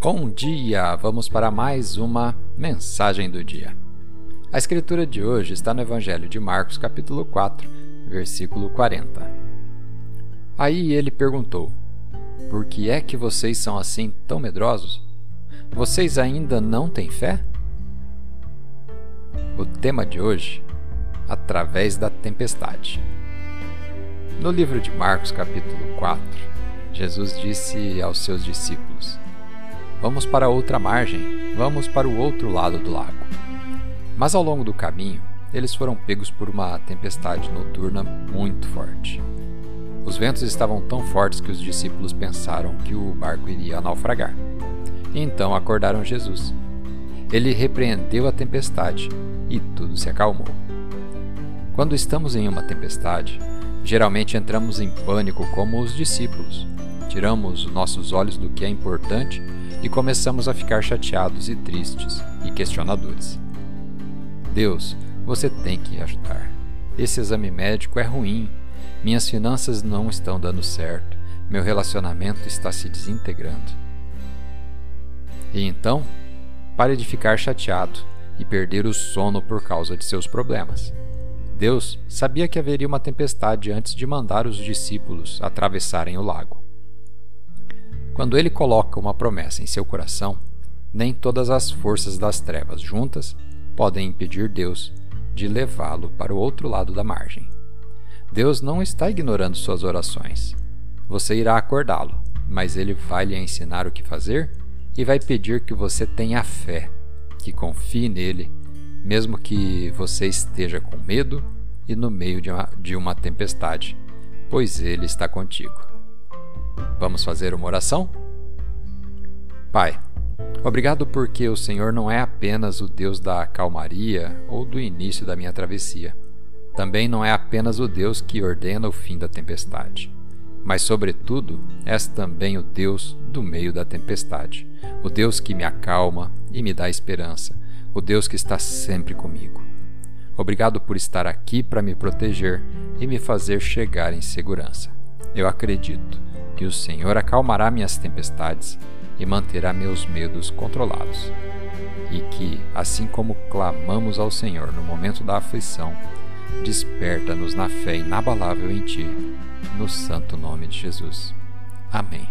Bom dia! Vamos para mais uma mensagem do dia. A escritura de hoje está no Evangelho de Marcos, capítulo 4, versículo 40. Aí ele perguntou: Por que é que vocês são assim tão medrosos? Vocês ainda não têm fé? O tema de hoje: Através da tempestade. No livro de Marcos, capítulo 4, Jesus disse aos seus discípulos: Vamos para outra margem, vamos para o outro lado do lago. Mas ao longo do caminho, eles foram pegos por uma tempestade noturna muito forte. Os ventos estavam tão fortes que os discípulos pensaram que o barco iria naufragar. Então acordaram Jesus. Ele repreendeu a tempestade e tudo se acalmou. Quando estamos em uma tempestade, geralmente entramos em pânico como os discípulos. Tiramos nossos olhos do que é importante e começamos a ficar chateados e tristes e questionadores. Deus, você tem que ajudar. Esse exame médico é ruim. Minhas finanças não estão dando certo. Meu relacionamento está se desintegrando. E então, pare de ficar chateado e perder o sono por causa de seus problemas. Deus sabia que haveria uma tempestade antes de mandar os discípulos atravessarem o lago. Quando ele coloca uma promessa em seu coração, nem todas as forças das trevas juntas podem impedir Deus de levá-lo para o outro lado da margem. Deus não está ignorando suas orações. Você irá acordá-lo, mas ele vai lhe ensinar o que fazer e vai pedir que você tenha fé, que confie nele, mesmo que você esteja com medo e no meio de uma, de uma tempestade, pois ele está contigo. Vamos fazer uma oração? Pai, obrigado porque o Senhor não é apenas o Deus da calmaria ou do início da minha travessia. Também não é apenas o Deus que ordena o fim da tempestade. Mas, sobretudo, és também o Deus do meio da tempestade, o Deus que me acalma e me dá esperança, o Deus que está sempre comigo. Obrigado por estar aqui para me proteger e me fazer chegar em segurança. Eu acredito que o Senhor acalmará minhas tempestades e manterá meus medos controlados. E que, assim como clamamos ao Senhor no momento da aflição, desperta-nos na fé inabalável em Ti, no santo nome de Jesus. Amém.